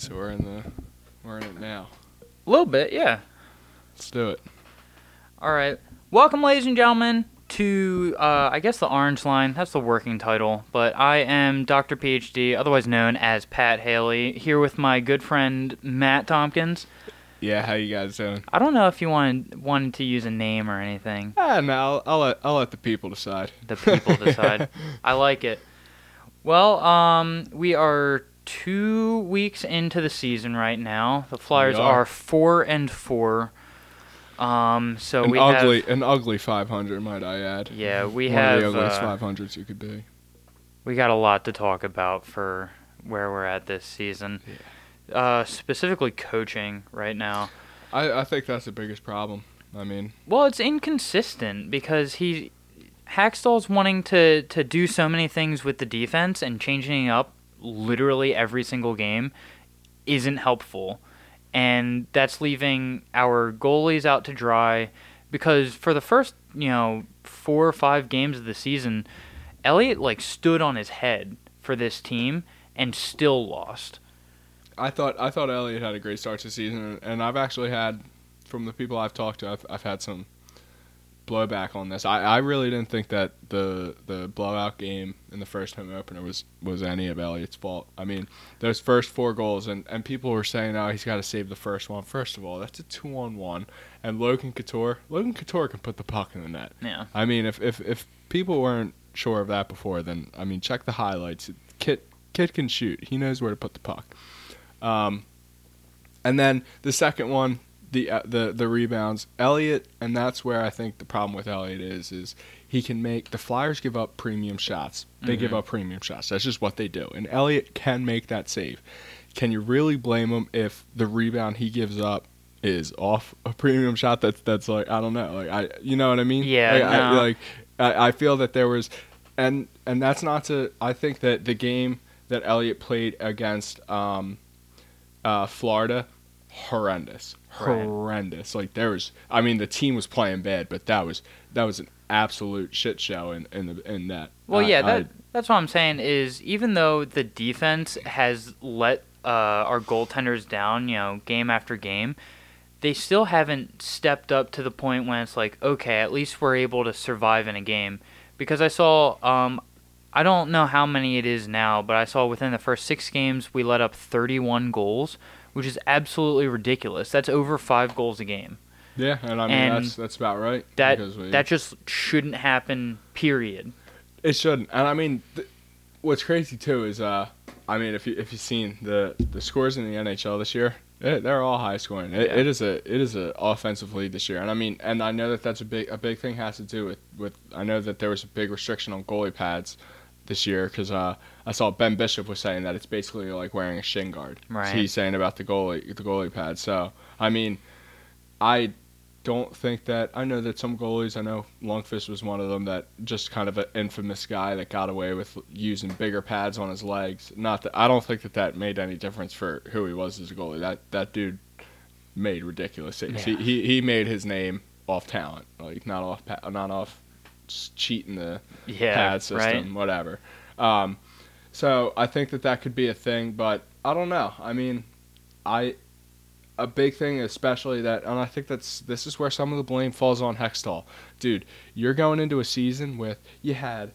So we're in the we're in it now. A little bit, yeah. Let's do it. All right. Welcome, ladies and gentlemen, to uh, I guess the Orange Line. That's the working title. But I am Dr. PhD, otherwise known as Pat Haley, here with my good friend Matt Tompkins. Yeah, how you guys doing? I don't know if you wanted wanted to use a name or anything. Ah, no, I'll, I'll let I'll let the people decide. The people decide. I like it. Well, um, we are two weeks into the season right now. The Flyers are. are four and four. Um, so an we ugly have an ugly 500, might I add. yeah we One have of the ugliest uh, 500s you could be. we got a lot to talk about for where we're at this season. Uh, specifically coaching right now. I I think that's the biggest problem. I mean, Well, it's inconsistent because he Hakstol's wanting to to do so many things with the defense and changing up literally every single game isn't helpful. And that's leaving our goalies out to dry because for the first, you know, 4 or 5 games of the season, Elliott like stood on his head for this team and still lost. I thought I thought Elliott had a great start to the season, and, and I've actually had from the people I've talked to, I've I've had some blowback on this. I, I really didn't think that the the blowout game in the first home opener was was any of Elliott's fault. I mean, those first four goals, and, and people were saying, oh, he's got to save the first one. First of all, that's a two on one, and Logan Couture, Logan Couture can put the puck in the net. Yeah. I mean, if if if people weren't sure of that before, then I mean, check the highlights. Kid kid can shoot. He knows where to put the puck. Um, and then the second one, the uh, the the rebounds, Elliott, and that's where I think the problem with Elliott is is he can make the Flyers give up premium shots. They give Mhm. up premium shots. That's just what they do. And Elliott can make that save. Can you really blame him if the rebound he gives up is off a premium shot? That's that's like I don't know. Like I, you know what I mean? Yeah, Like, I, like I, I feel that there was, and and that's not to. I think that the game that Elliott played against um, uh, Florida, horrendous, Right. horrendous. Like there was, I mean, the team was playing bad, but that was that was an absolute shit show in in, the, in that. Well, I- yeah, I- that that's what I'm saying is even though the defense has let uh, our goaltenders down, you know, game after game, they still haven't stepped up to the point when it's like, okay, at least we're able to survive in a game. Because I saw, um, I don't know how many it is now, but I saw within the first six games we let up 31 goals, which is absolutely ridiculous. That's over five goals a game. yeah, and I mean and that's that's about right. That we- that just shouldn't happen. Period. It shouldn't. And I mean, th- what's crazy too is, uh, I mean, if you if you've seen the the scores in the NHL this year, eh, they're all high scoring. It, Yeah. it is a it is a offensive lead this year, and I mean, and I know that that's a big a big thing has to do with with I know that there was a big restriction on goalie pads this year because uh, I saw Ben Bishop was saying that it's basically like wearing a shin guard. Right. So he's saying about the goalie the goalie pad. So I mean, I don't think that I know that some goalies I know Lundqvist was one of them that just kind of an infamous guy that got away with using bigger pads on his legs. Not that I don't think that that made any difference for who he was as a goalie. That that dude made ridiculous saves. Yeah. He, he he made his name off talent, like not off not off cheating the Yeah, pad system, right. whatever. Um, so I think that that could be a thing, but I don't know. I mean, I a big thing, especially that, and I think that's this is where some of the blame falls on Hextall, dude. You're going into a season with you had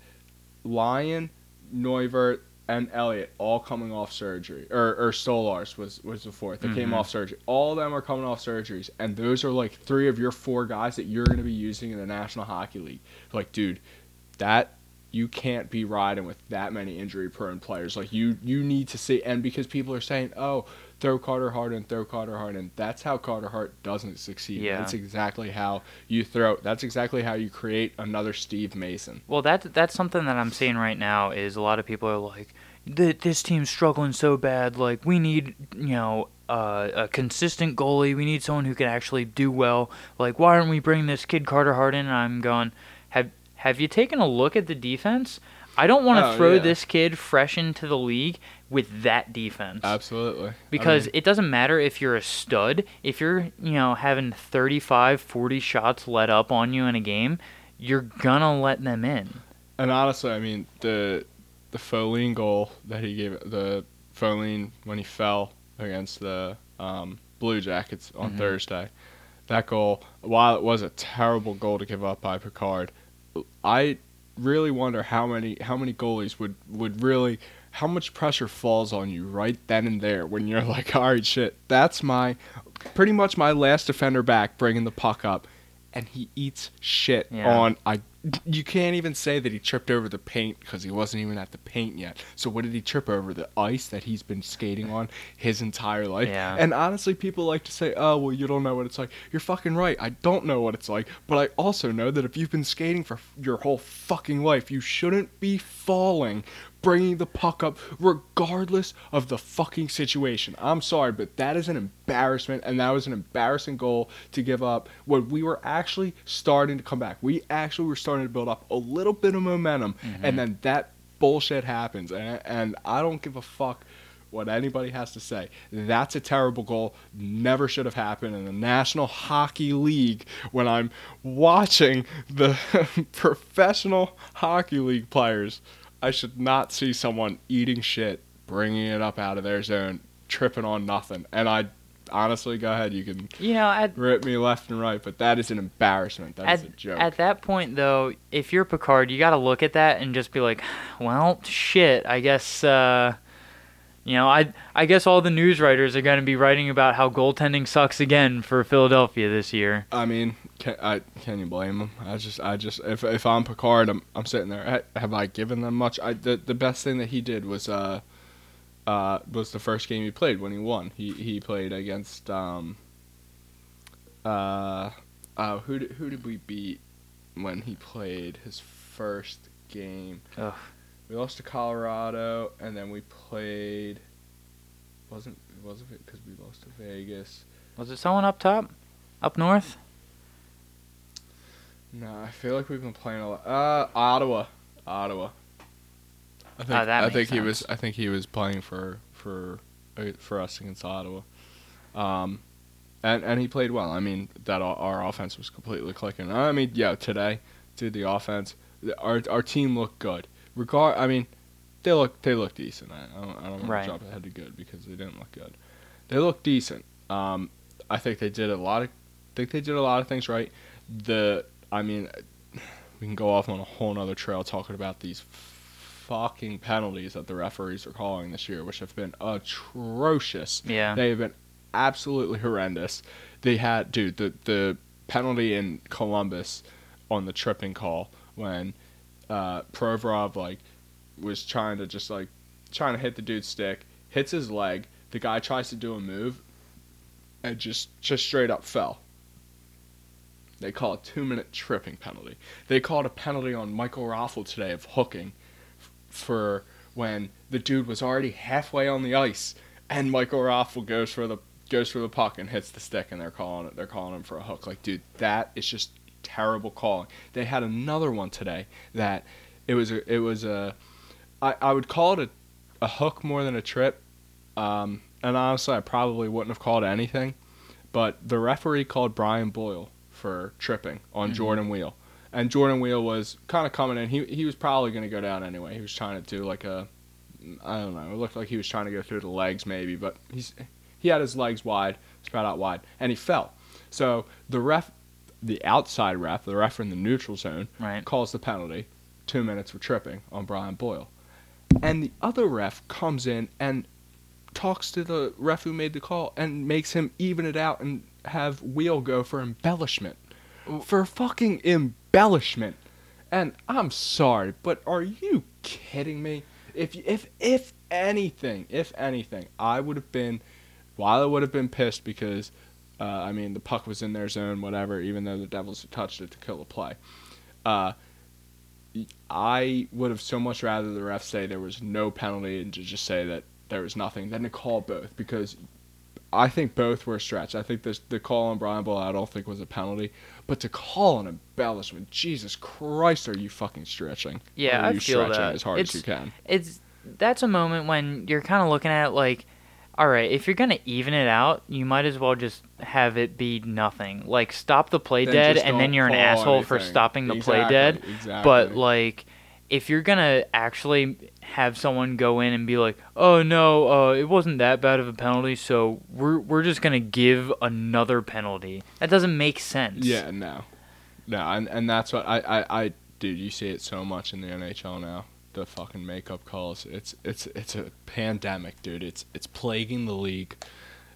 Lyon, Neuvirth, and Elliott all coming off surgery, or or Stolarz was was the fourth. They came Mhm. off surgery. All of them are coming off surgeries, and those are like three of your four guys that you're going to be using in the National Hockey League. Like, dude, that you can't be riding with that many injury prone players. Like you you need to see and because people are saying, "Oh, throw Carter Hart in, throw Carter Hart in." That's how Carter Hart doesn't succeed. Yeah. That's exactly how you throw. That's exactly how you create another Steve Mason. Well, that that's something that I'm seeing right now is a lot of people are like, "This team's struggling so bad. Like, we need, you know, uh, a consistent goalie. We need someone who can actually do well. Like, why aren't we bringing this kid Carter Hart in?" And I'm going, "Have have you taken a look at the defense? I don't want to Oh, throw yeah. this kid fresh into the league with that defense." Absolutely. Because I mean, it doesn't matter if you're a stud, if you're, you know, having 35, 40 shots let up on you in a game, you're gonna let them in. and honestly, I mean the the Foligno goal that he gave the Foligno when he fell against the um, Blue Jackets on Mhm. Thursday. That goal, while it was a terrible goal to give up by Pickard, I really wonder how many how many goalies would would really how much pressure falls on you right then and there when you're like, all right, shit, that's my pretty much my last defender back bringing the puck up, and he eats shit Yeah. on. I you can't even say that he tripped over the paint because he wasn't even at the paint yet. So what did he trip over? The ice that he's been skating on his entire life. Yeah. And honestly, people like to say, "Oh, well, you don't know what it's like." You're fucking right. I don't know what it's like, but I also know that if you've been skating for your whole fucking life, you shouldn't be falling, bringing the puck up, regardless of the fucking situation. I'm sorry, but that is an embarrassment, and that was an embarrassing goal to give up when we were actually starting to come back. We actually were starting to build up a little bit of momentum, and mm-hmm. then that bullshit happens, and and I don't give a fuck what anybody has to say. That's a terrible goal. Never should have happened in the National Hockey League when I'm watching the professional hockey league players. I should not see someone eating shit, bringing it up out of their zone, tripping on nothing. And I honestly, go ahead, you can You know, at rip me left and right, but that is an embarrassment. That is at, a joke. at that point though, if you're Pickard, you got to look at that and just be like, well, shit. I guess uh, you know, I I guess all the news writers are going to be writing about how goaltending sucks again for Philadelphia this year. I mean, can, I, can you blame him? I just, I just, if, if I'm Pickard, I'm, I'm sitting there. Have I given them much? I, the, the best thing that he did was, uh, uh, was the first game he played when he won. He, he played against, um, uh, uh, who did, who did we beat when he played his first game? Ugh. We lost to Colorado, and then we played. Wasn't wasn't it because we lost to Vegas? Was it someone up top, up north? No, I feel like we've been playing a lot. Uh, Ottawa, Ottawa. I think Oh, that I think he was. I think he was playing for for uh, for us against Ottawa. Um, and and he played well. I mean that our, our offense was completely clicking. I mean, yeah, today, dude, the offense, our our team looked good. Regard, I mean, they look they look decent. I, I don't I don't want Right. to jump ahead to good because they didn't look good. They look decent. Um, I think they did a lot of think they did a lot of things right. The I mean, we can go off on a whole nother trail talking about these fucking penalties that the referees are calling this year, which have been atrocious. Yeah. They have been absolutely horrendous. They had, dude, the the penalty in Columbus on the tripping call when uh, Provorov like was trying to just like trying to hit the dude's stick, hits his leg. The guy tries to do a move, and just just straight up fell. They call a two minute tripping penalty. They called a penalty on Michael Raffl today of hooking f- for when the dude was already halfway on the ice and Michael Raffl goes for the goes for the puck and hits the stick and they're calling it they're calling him for a hook. Like dude, that is just terrible calling. They had another one today that it was a it was a I, I would call it a, a hook more than a trip. Um, and honestly I probably wouldn't have called anything. But the referee called Brian Boyle for tripping on Mhm. Jordan Weal. And Jordan Weal was kind of coming in. He he was probably going to go down anyway. He was trying to do like a I don't know. It looked like he was trying to go through the legs maybe, but he's he had his legs wide, spread out wide, and he fell. So the ref, the outside ref, the ref in the neutral zone, Right. calls the penalty, two minutes for tripping on Brian Boyle, and the other ref comes in and talks to the ref who made the call and makes him even it out and have Weal go for embellishment, for fucking embellishment. And I'm sorry, but are you kidding me? If if if anything, if anything, I would have been, while I would have been pissed because, uh, I mean, the puck was in their zone, whatever. Even though the Devils touched it to kill the play, uh, I would have so much rather the ref say there was no penalty and to just say that there was nothing than to call both because I think both were a stretch. I think this the call on Brian Boyle I don't think was a penalty, but to call an embellishment, Jesus Christ, are you fucking stretching? Yeah, are I you feel stretching that. as hard It's- as you can. it's that's a moment when you're kind of looking at it like all right if you're gonna even it out you might as well just have it be nothing like stop the play Then dead and then you're an asshole for stopping the play dead Exactly. but like if you're gonna actually have someone go in and be like, "Oh no, uh, it wasn't that bad of a penalty, so we're we're just gonna give another penalty," that doesn't make sense. Yeah, no, no, and and that's what I I, I dude, you see it so much in the NHL now. The fucking makeup calls. It's it's it's a pandemic, dude. It's it's plaguing the league.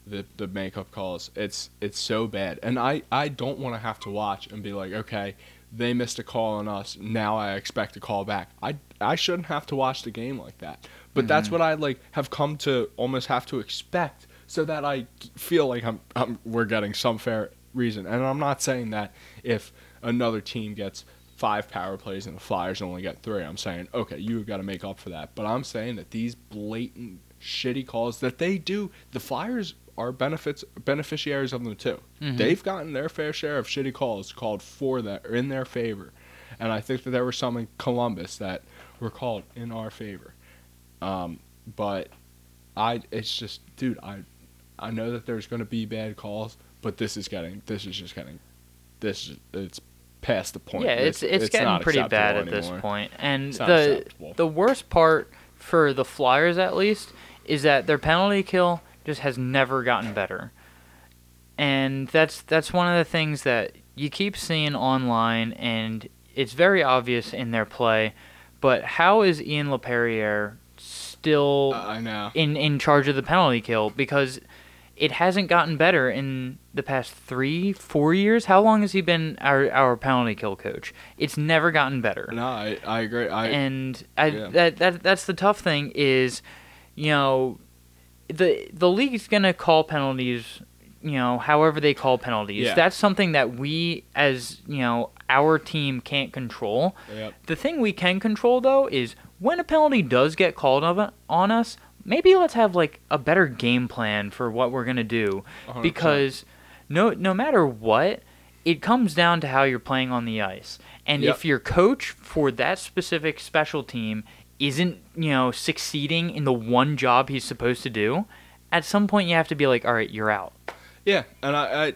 The the makeup calls. It's it's so bad, and I I don't want to have to watch and be like, okay, they missed a call on us. Now I expect a call back. I I shouldn't have to watch the game like that. But that's Mhm. what I like have come to almost have to expect, so that I feel like I'm, I'm we're getting some fair reason. And I'm not saying that if another team gets five power plays and the Flyers only get three, I'm saying okay, you've got to make up for that. But I'm saying that these blatant shitty calls that they do, the Flyers are benefits beneficiaries of them too. Mhm. They've gotten their fair share of shitty calls called for that or in their favor, and I think that there were some in Columbus that were called in our favor. Um, but I, it's just, dude, I, I know that there's going to be bad calls, but this is getting, this is just getting, this is, it's past the point. Yeah, it's it's, getting pretty bad at this point. And It's the the worst part for the Flyers at least is that their penalty kill just has never gotten better. And that's that's one of the things that you keep seeing online and it's very obvious in their play. But how is Ian Laperrière still Uh, I know. in in charge of the penalty kill because it hasn't gotten better in the past three, four years. How long has he been our our penalty kill coach? It's never gotten better. No, I, I agree. I, and I, yeah. that that that's the tough thing is, you know, the the league's gonna call penalties. You know, however they call penalties. Yeah. That's something that we, as you know, our team can't control. yep. The thing we can control though is when a penalty does get called on us, maybe let's have like a better game plan for what we're gonna do 100%. because no no matter what, it comes down to how you're playing on the ice. And Yep. if your coach for that specific special team isn't, you know, succeeding in the one job he's supposed to do, at some point you have to be like, all right, you're out. Yeah, and I, I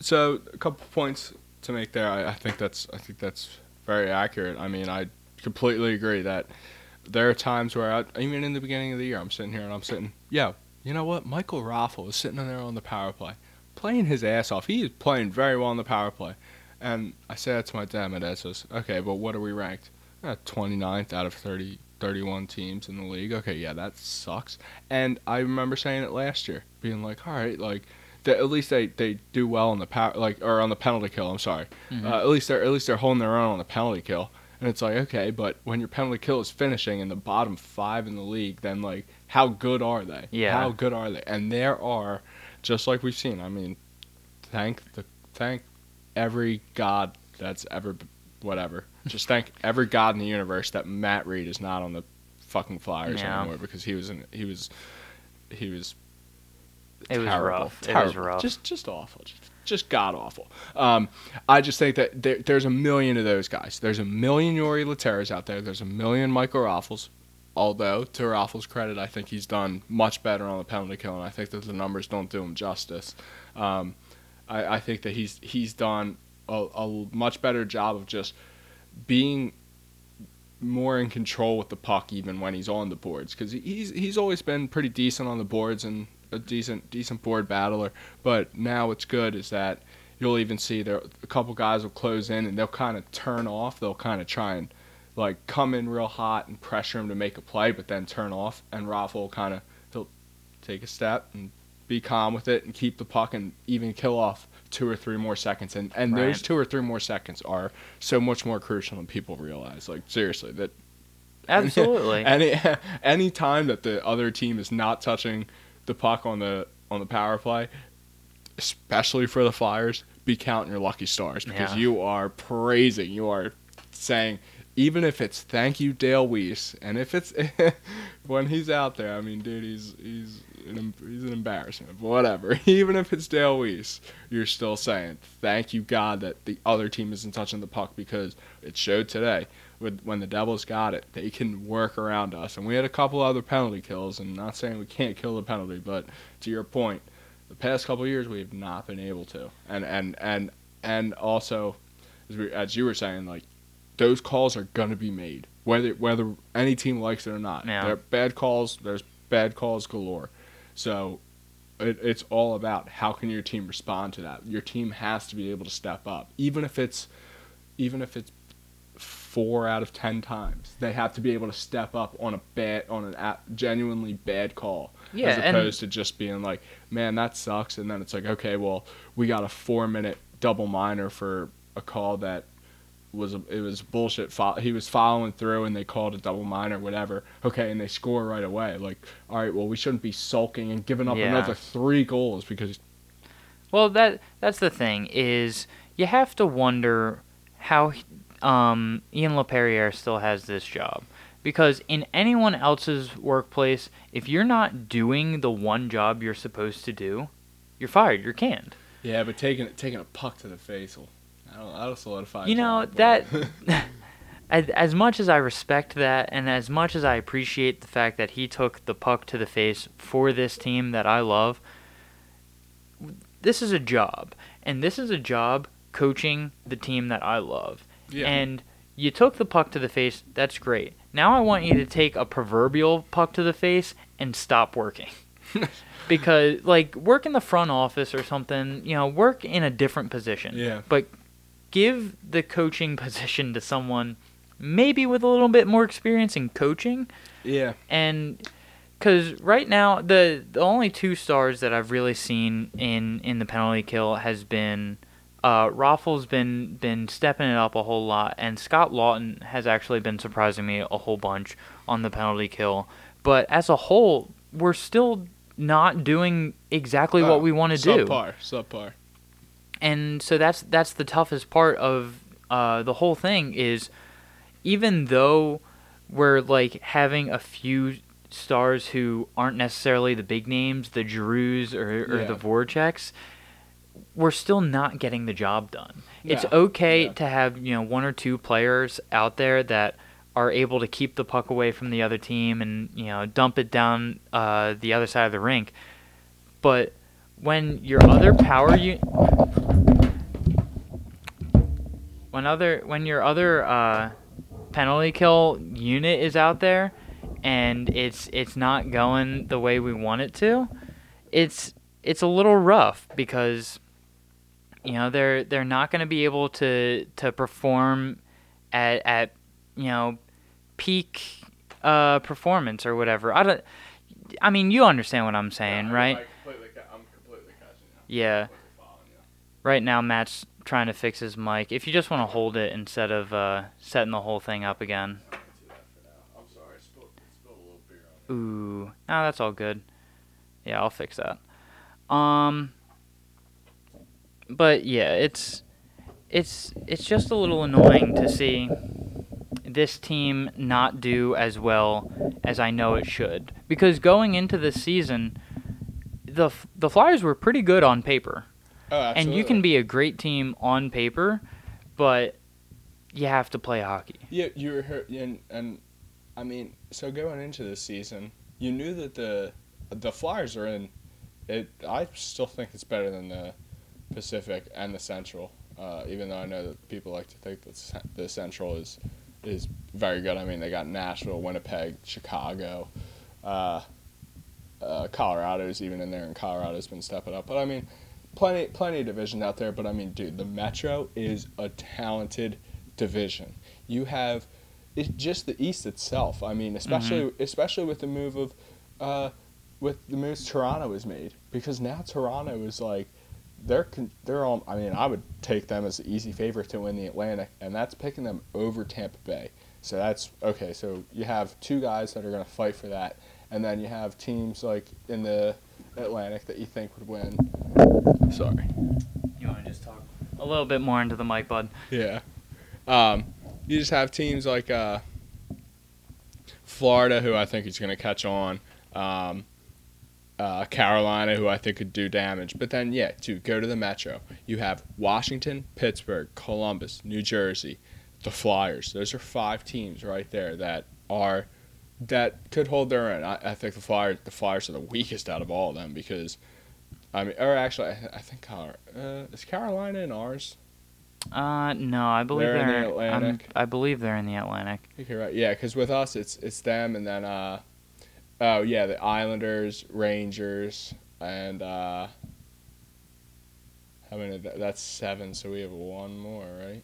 so a couple points to make there. I, I think that's I think that's very accurate. I mean, I completely agree that there are times where I, even in the beginning of the year, I'm sitting here and I'm sitting, yeah, you know what? Michael Raffl is sitting in there on the power play, playing his ass off. He is playing very well on the power play, and I say that to my dad. My dad says, okay, but what are we ranked? Uh, 29th out of 30, 31 teams in the league. Okay, yeah, that sucks. And I remember saying it last year, being like, all right, like that at least they, they do well on the power like or on the penalty kill. I'm sorry. Mhm. Uh, at least they're at least they're holding their own on the penalty kill. And it's like okay, but when your penalty kill is finishing in the bottom five in the league, then like how good are they? Yeah. How good are they? And there are, just like we've seen. I mean, thank the thank every god that's ever whatever. Just thank every god in the universe that Matt Read is not on the fucking Flyers Yeah. anymore because he was in, he was he was It was terrible, rough. It was terrible. rough. Just just awful. Just, just god awful. Um, I just think that there, there's a million of those guys. There's a million Jori Lehteras out there. There's a million Michael Raffls. Although to Raffl's credit, I think he's done much better on the penalty kill, and I think that the numbers don't do him justice. Um, I, I think that he's he's done a, a much better job of just being more in control with the puck even when he's on the boards because he's he's always been pretty decent on the boards and a decent decent board battler. But now what's good is that you'll even see there a couple guys will close in and they'll kind of turn off. They'll kind of try and like come in real hot and pressure him to make a play, but then turn off. And Rafa will kind of he'll take a step and be calm with it and keep the puck and even kill off two or three more seconds. And and those two or three more seconds are so much more crucial than people realize. Like seriously, that Absolutely. any any time that the other team is not touching the puck on the on the power play, especially for the Flyers, be counting your lucky stars because Yeah. you are praising, you are saying, even if it's thank you Dale Weise, and if it's when he's out there, I mean, dude, he's he's an, he's an embarrassment, but whatever. Even if it's Dale Weise, you're still saying thank you God that the other team isn't touching the puck because it showed today with when the Devils got it, they can work around us. And we had a couple other penalty kills, and not saying we can't kill the penalty, but to your point, the past couple years we have not been able to. And and and and also, as, we, as you were saying, like those calls are gonna be made, whether whether any team likes it or not. Yeah. There are bad calls. There's bad calls galore. So it, it's all about how can your team respond to that. Your team has to be able to step up, even if it's even if it's four out of ten times. They have to be able to step up on a bad on an a genuinely bad call, Yeah, as opposed to just being like, man, that sucks, and then it's like, okay, well, we got a four minute double minor for a call that was a, it was bullshit. Fo- he was following through, and they called a double minor, whatever. Okay, and they score right away. Like, all right, well, we shouldn't be sulking and giving up Yeah. another three goals because Well, that that's the thing is you have to wonder how um, Ian Laperrière still has this job because in anyone else's workplace, if you're not doing the one job you're supposed to do, you're fired. You're canned. yeah, but taking taking a puck to the face will that'll solidify. You know, job, As, as much as I respect that, and as much as I appreciate the fact that he took the puck to the face for this team that I love, this is a job, and this is a job coaching the team that I love. yeah. And you took the puck to the face, that's great. Now I want you to take a proverbial puck to the face and stop working. because like work in the front office or something, you know, work in a different position. Yeah. But give the coaching position to someone maybe with a little bit more experience in coaching yeah. and because right now the the only two stars that I've really seen in in the penalty kill has been uh, Raffl's been been stepping it up a whole lot, and Scott Laughton has actually been surprising me a whole bunch on the penalty kill. But as a whole, we're still not doing exactly Oh, what we want to do Subpar, subpar. And so that's that's the toughest part of uh, the whole thing is even though we're like having a few stars who aren't necessarily the big names, the Drews or, or the Yeah. Voraceks, we're still not getting the job done. It's okay yeah. to have you know one or two players out there that are able to keep the puck away from the other team and you know dump it down uh, the other side of the rink, but when your other power you when other when your other uh, penalty kill unit is out there and it's it's not going the way we want it to, it's it's a little rough because you know they're they're not going to be able to to perform at at you know peak uh, performance or whatever. I don't. I mean, you understand what I'm saying, right? I'm completely catching Yeah. Right now, Matt's trying to fix his mic. If you just want to hold it instead of uh, setting the whole thing up again. Ooh, no, that's all good. Yeah, I'll fix that. Um, but yeah, it's it's it's just a little annoying to see this team not do as well as I know it should. Because going into the season, the the Flyers were pretty good on paper. Oh, and you can be a great team on paper, but you have to play hockey. Yeah, you were hurt, and and I mean, so going into this season, you knew that the the Flyers are in. It, I still think it's better than the Pacific and the Central. Uh, even though I know that people like to think that the Central is is very good. I mean, they got Nashville, Winnipeg, Chicago, uh, uh, Colorado's even in there, and Colorado's been stepping up. But I mean, plenty plenty of division out there. But I mean, dude, the Metro is a talented division. You have it's just the East itself. I mean, especially especially with the move of uh, with the moves Toronto has made because now Toronto is like they're con- they're all. I mean, I would take them as the easy favorite to win the Atlantic, and that's picking them over Tampa Bay. So that's okay. So you have two guys that are going to fight for that, and then you have teams like in the Atlantic that you think would win. Sorry. You want to just talk a little bit more into the mic, bud? Yeah. Um, you just have teams like uh, Florida, who I think is going to catch on. Um, uh, Carolina, who I think could do damage. But then, yeah, to go to the Metro, you have Washington, Pittsburgh, Columbus, New Jersey, the Flyers. Those are five teams right there that are that could hold their own. I, I think the Flyers the Flyers are the weakest out of all of them because I mean, or actually, I, I think Colorado, uh, is Carolina in ours. Uh, no, I believe They're in the I'm- Atlantic. I believe they're in the Atlantic. You're right. Yeah, because with us, it's it's them, and then uh, oh yeah, the Islanders, Rangers, and uh, how many? That, that's seven. So we have one more, right?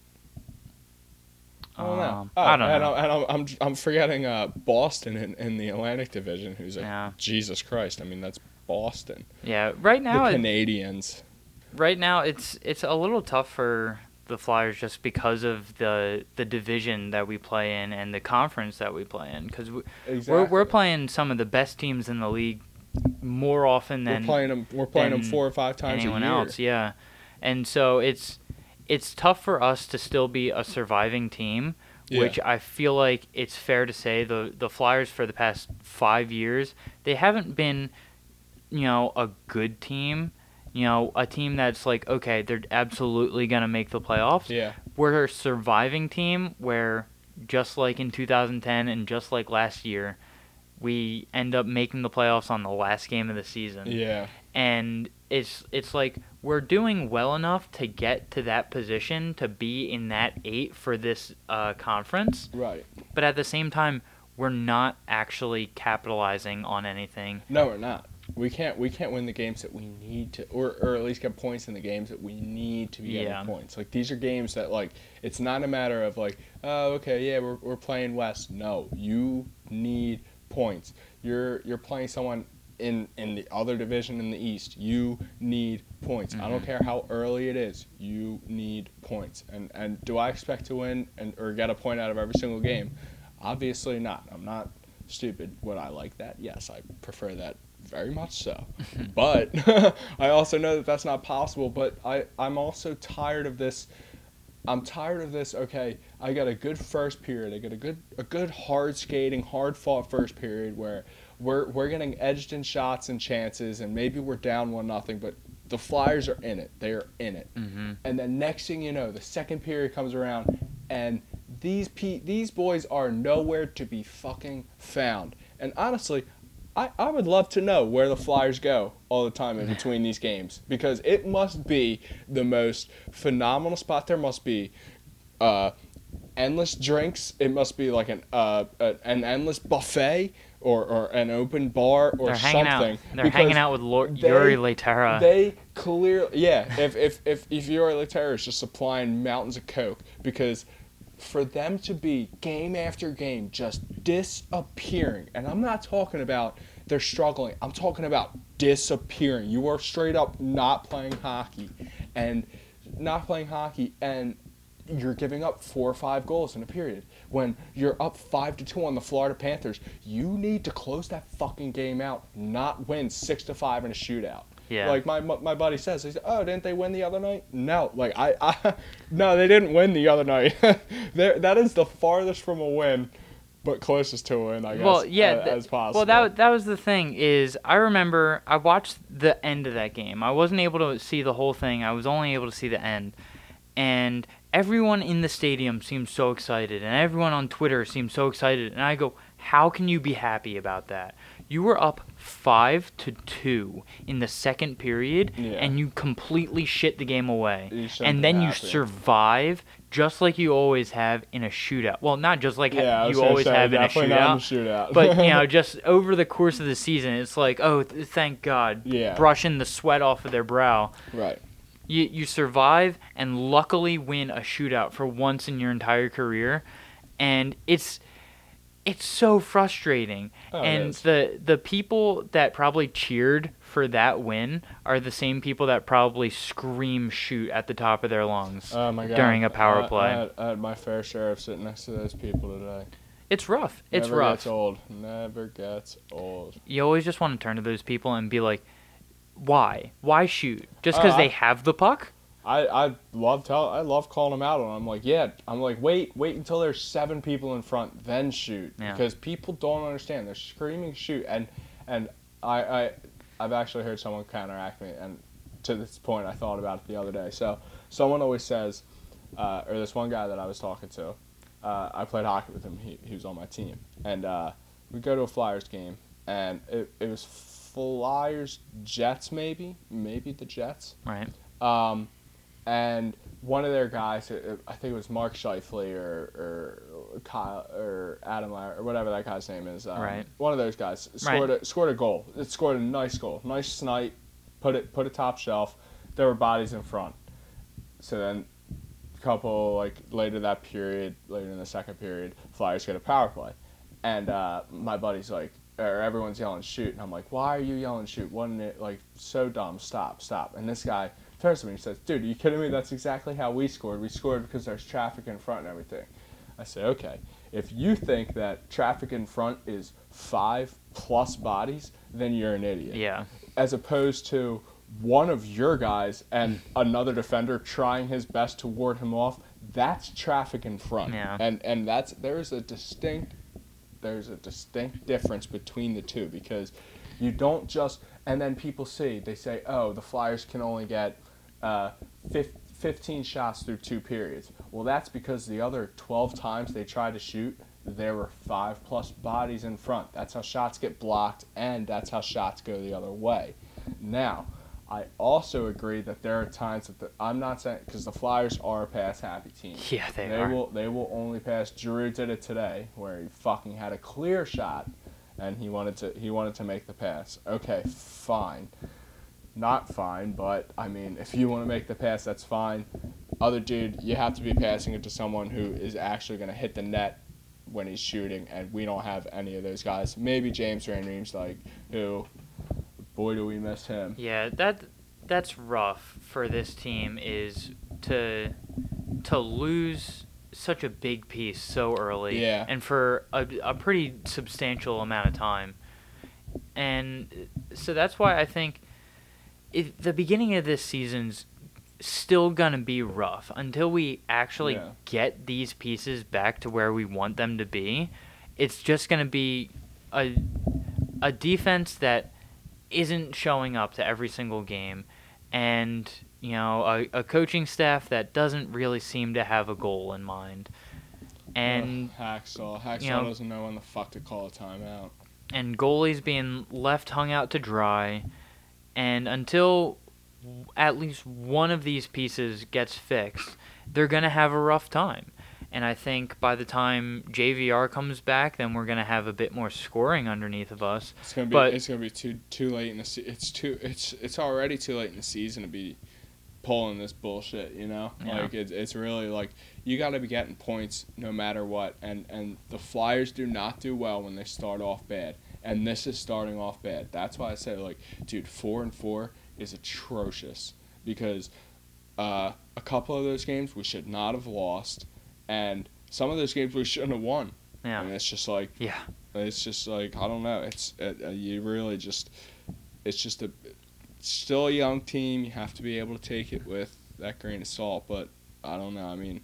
I don't know. Um, Oh, I don't and know. I'm, and I'm, I'm I'm forgetting uh, Boston in, in the Atlantic Division, who's like Yeah. Jesus Christ. I mean, that's Boston. Yeah, right now, the Canadiens. right now it's it's a little tough for the Flyers just because of the the division that we play in and the conference that we play in because we, Exactly. we're we're playing some of the best teams in the league more often than We're playing them. We're playing them four or five times anyone a year. else. Yeah, and so it's it's tough for us to still be a surviving team, Yeah. which I feel like it's fair to say the the Flyers for the past five years they haven't been, you know, a good team. You know, a team that's like okay, they're absolutely gonna make the playoffs. Yeah. We're a surviving team where just like in 2010 and just like last year, we end up making the playoffs on the last game of the season Yeah. and it's it's like we're doing well enough to get to that position to be in that eight for this uh, conference, Right. but at the same time, we're not actually capitalizing on anything. No, we're not. We can't. We can't win the games that we need to, or, or at least get points in the games that we need to be Yeah. getting points. Like these are games that like it's not a matter of like, oh, okay, yeah, we're, we're playing West. No, you need points. You're you're playing someone in in the other division in the East. You need points. I don't Mhm. care how early it is. You need points. And and do I expect to win and or get a point out of every single game? Obviously not. I'm not stupid. Would I like that? Yes, I prefer that very much so. but I also know that that's not possible. But I, I'm also tired of this. I'm tired of this. Okay, I got a good first period. I got a good, a good hard skating, hard fought first period where we're we're getting edged in shots and chances, and maybe we're down one nothing, but the Flyers are in it. They are in it. Mm-hmm. And then next thing you know, the second period comes around, and these pe- these boys are nowhere to be fucking found. And honestly, I, I would love to know where the Flyers go all the time in between these games because it must be the most phenomenal spot. There must be uh, endless drinks. It must be like an uh, a, an endless buffet or, or an open bar or They're hanging something. out. They're hanging out with Lord, they- Jori Lehtera. they clearly, yeah. If if if if Jori Lehtera is just supplying mountains of coke, because for them to be game after game just disappearing, and I'm not talking about they're struggling. I'm talking about disappearing. You are straight up not playing hockey, and not playing hockey, and you're giving up four or five goals in a period. When you're up five to two on the Florida Panthers, you need to close that fucking game out, not win six to five in a shootout. Yeah. Like my my buddy says, he said, "Oh, didn't they win the other night?" No, like I, I no, they didn't win the other night. There- that is the farthest from a win, but closest to a win, I guess. well, yeah, th- as possible. well that that was the thing is I remember I watched the end of that game. I wasn't able to see the whole thing. I was only able to see the end, and everyone in the stadium seems so excited, and everyone on Twitter seems so excited. And I go, how can you be happy about that? You were up five to two in the second period, Yeah. and you completely shit the game away. And then you happy. survive just like you always have in a shootout. Well, not just like yeah, you always say, have in a shootout, in a shootout. but you know, just over the course of the season, it's like, oh, th- thank God, Yeah. brushing the sweat off of their brow. right. You you survive and luckily win a shootout for once in your entire career, and it's it's so frustrating. Oh, and the the people that probably cheered for that win are the same people that probably scream shoot at the top of their lungs. Oh my god. During a power I- play. I, had, I had my fair share of sitting next to those people today. it's rough. It's Never rough. Gets old. Never gets old. you always just want to turn to those people and be like, why? Why shoot? Just because Uh, they have the puck? I, I love tell I love calling them out on. I'm like, yeah. I'm like, wait, wait until there's seven people in front, then shoot, Yeah. because people don't understand. They're screaming shoot, and and I I I've actually heard someone counteract me, and to this point, I thought about it the other day. So someone always says, uh, or this one guy that I was talking to, uh, I played hockey with him. He he was on my team, and uh, we go to a Flyers game, and it it was Flyers Jets maybe maybe the Jets. Right. Um, and one of their guys, uh, I think it was Mark Scheifele or or Kyle or Adam Lowry, or whatever that guy's name is. Um, Right. One of those guys scored Right. a, scored a goal. It scored a nice goal, nice snipe. Put it put a top shelf. There were bodies in front. So then, a couple like later that period, later in the second period, Flyers get a power play, and uh, my buddy's like, or everyone's yelling shoot, and I'm like, why are you yelling shoot? Wasn't it like so dumb? Stop, stop. And this guy turns to me and says, dude, are you kidding me? That's exactly how we scored. We scored because there's traffic in front and everything. I say, okay, if you think that traffic in front is five plus bodies, then you're an idiot Yeah. as opposed to one of your guys and another defender trying his best to ward him off. That's traffic in front, Yeah. and and that's there's a distinct there's a distinct difference between the two because you don't just and then people see they say oh the Flyers can only get uh, 15 shots through two periods. Well, that's because the other 12 times they tried to shoot, there were five plus bodies in front. That's how shots get blocked, and that's how shots go the other way. Now, I also agree that there are times that the, I'm not saying because the Flyers are a pass happy team. Yeah, they, They are. will they will only pass. Drew did it today, where he fucking had a clear shot, and he wanted to he wanted to make the pass. Okay, fine, not fine, but I mean, if you want to make the pass, that's fine. Other dude, you have to be passing it to someone who is actually going to hit the net when he's shooting, and we don't have any of those guys. Maybe James Van like who, boy, do we miss him. Yeah, that that's rough for this team is to to lose such a big piece so early Yeah. and for a, a pretty substantial amount of time. And so that's why I think the beginning of this season's still going to be rough until we actually Yeah. get these pieces back to where we want them to be. It's just going to be a a defense that isn't showing up to every single game. And you know a, a coaching staff that doesn't really seem to have a goal in mind. And Ugh, Hacksaw, Hacksaw you know- doesn't know when the fuck to call a timeout. and goalies being left hung out to dry. And until at least one of these pieces gets fixed they're to have a rough time and I think by the time JVR comes back, then we're gonna have a bit more scoring underneath of us. It's gonna be But- it's gonna be too too late in the se- it's too it's it's already too late in the season to be pulling this bullshit. You know, Yeah. like it's it's really like you got to be getting points no matter what. And and the Flyers do not do well when they start off bad. And this is starting off bad. That's why I said like, dude, four and four is atrocious because uh, a couple of those games we should not have lost, and some of those games we shouldn't have won. Yeah. And it's just like Yeah. it's just like I don't know. It's it, uh, you really just it's just a it's still a young team. You have to be able to take it with that grain of salt. But I don't know. I mean,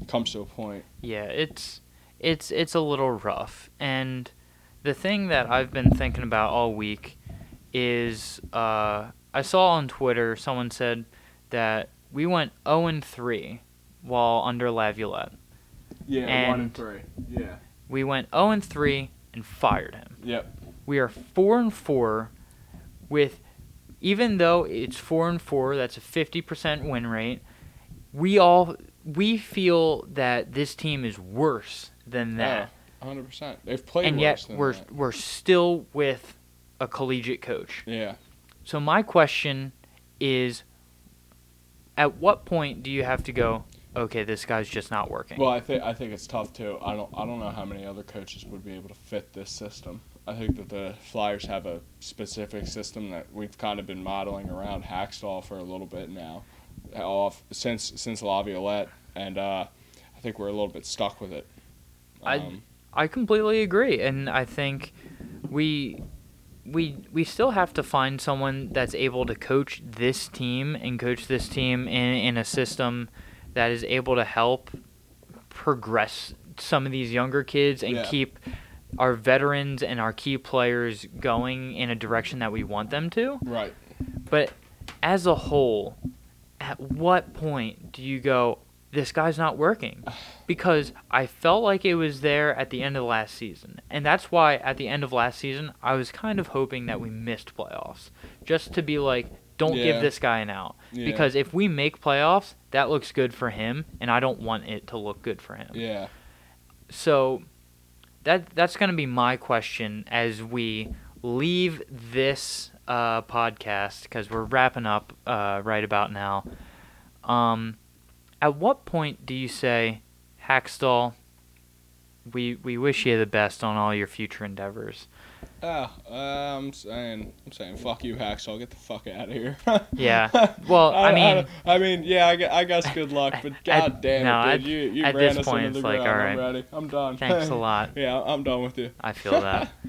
it comes to a point. Yeah, it's it's it's a little rough. And the thing that I've been thinking about all week is uh, I saw on Twitter someone said that we went 0 and 3 while under Laviolette. Yeah, and one and three. Yeah. We went 0 and 3 and fired him. Yep. We are 4 and 4 with even though it's 4 and 4, that's a 50% win rate. We all we feel that this team is worse than that. Hundred percent. They've played and worse yet we're that. we're still with a collegiate coach. Yeah. So my question is at what point do you have to go okay this guy's just not working? Well, I think I think it's tough too. I don't I don't know how many other coaches would be able to fit this system. I think that the Flyers have a specific system that we've kind of been modeling around Hakstol for a little bit now, off since since Laviolette, and uh, I think we're a little bit stuck with it. I- Um, I completely agree and I think we we we still have to find someone that's able to coach this team and coach this team in in a system that is able to help progress some of these younger kids and Yeah. keep our veterans and our key players going in a direction that we want them to. right. But as a whole, at what point do you go, this guy's not working? Because I felt like it was there at the end of last season. And that's why at the end of last season, I was kind of hoping that we missed playoffs. Just to be like, Don't Yeah. give this guy an out Yeah. because if we make playoffs, that looks good for him, and I don't want it to look good for him. yeah, So that that's going to be my question as we leave this uh, podcast because we're wrapping up uh, right about now. Um, at what point do you say, Hakstol? We we wish you the best on all your future endeavors. Oh, uh, I'm saying, I'm saying, fuck you, Hacksaw. Get the fuck out of here. Yeah. Well, I mean- I, mean, yeah, I, I guess good luck, but god damn no, it, dude, you you at ran this us point, into it's the like, ground. all I'm ready. I'm done. Thanks a lot. yeah, I'm done with you. I feel that.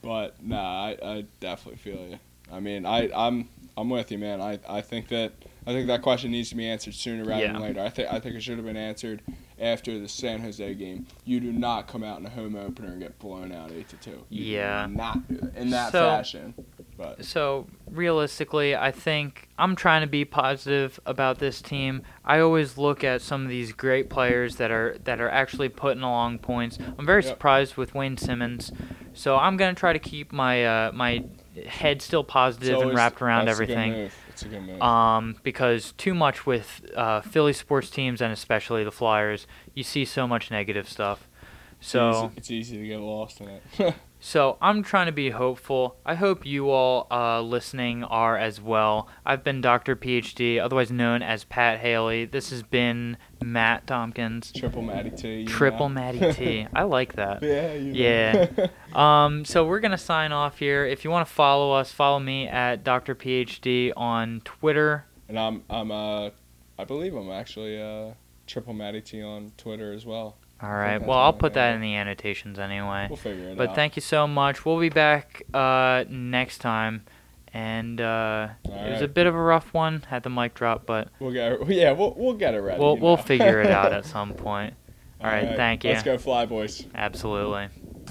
But nah, I, I definitely feel you. I mean, I I'm I'm with you, man. I, I think that I think that question needs to be answered sooner rather Yeah. than later. I think I think it should have been answered after the San Jose game. You do not come out in a home opener and get blown out eight to two. You Yeah. not in that So- fashion. But So realistically, I think I'm trying to be positive about this team. I always look at some of these great players that are that are actually putting along points. I'm very Yep. surprised with Wayne Simmonds. So I'm gonna try to keep my uh, my head still and wrapped around everything. It's a good move. Um, because too much with uh, Philly sports teams and especially the Flyers, you see so much negative stuff. It's So. easy- it's easy to get lost in it. So I'm trying to be hopeful. I hope you all uh, listening are as well. I've been Dr. PhD, otherwise known as Pat Haley. This has been Matt Tompkins. Triple Matty T. Triple know. Matty T. I like that. Yeah. You. Yeah. Um, so we're gonna sign off here. If you want to follow us, follow me at Dr. PhD on Twitter. and I'm I'm uh I believe I'm actually uh Triple Matty T on Twitter as well. All right. Well, I'll put that in the annotations anyway. We'll figure it But out. thank you so much. We'll be back uh, next time. And uh, it was a bit of a rough one. Had the mic drop, but We'll get yeah we'll we'll get it ready. we'll we'll know. figure it out at some point. All right, Alright, thank you. Let's go fly boys. Absolutely.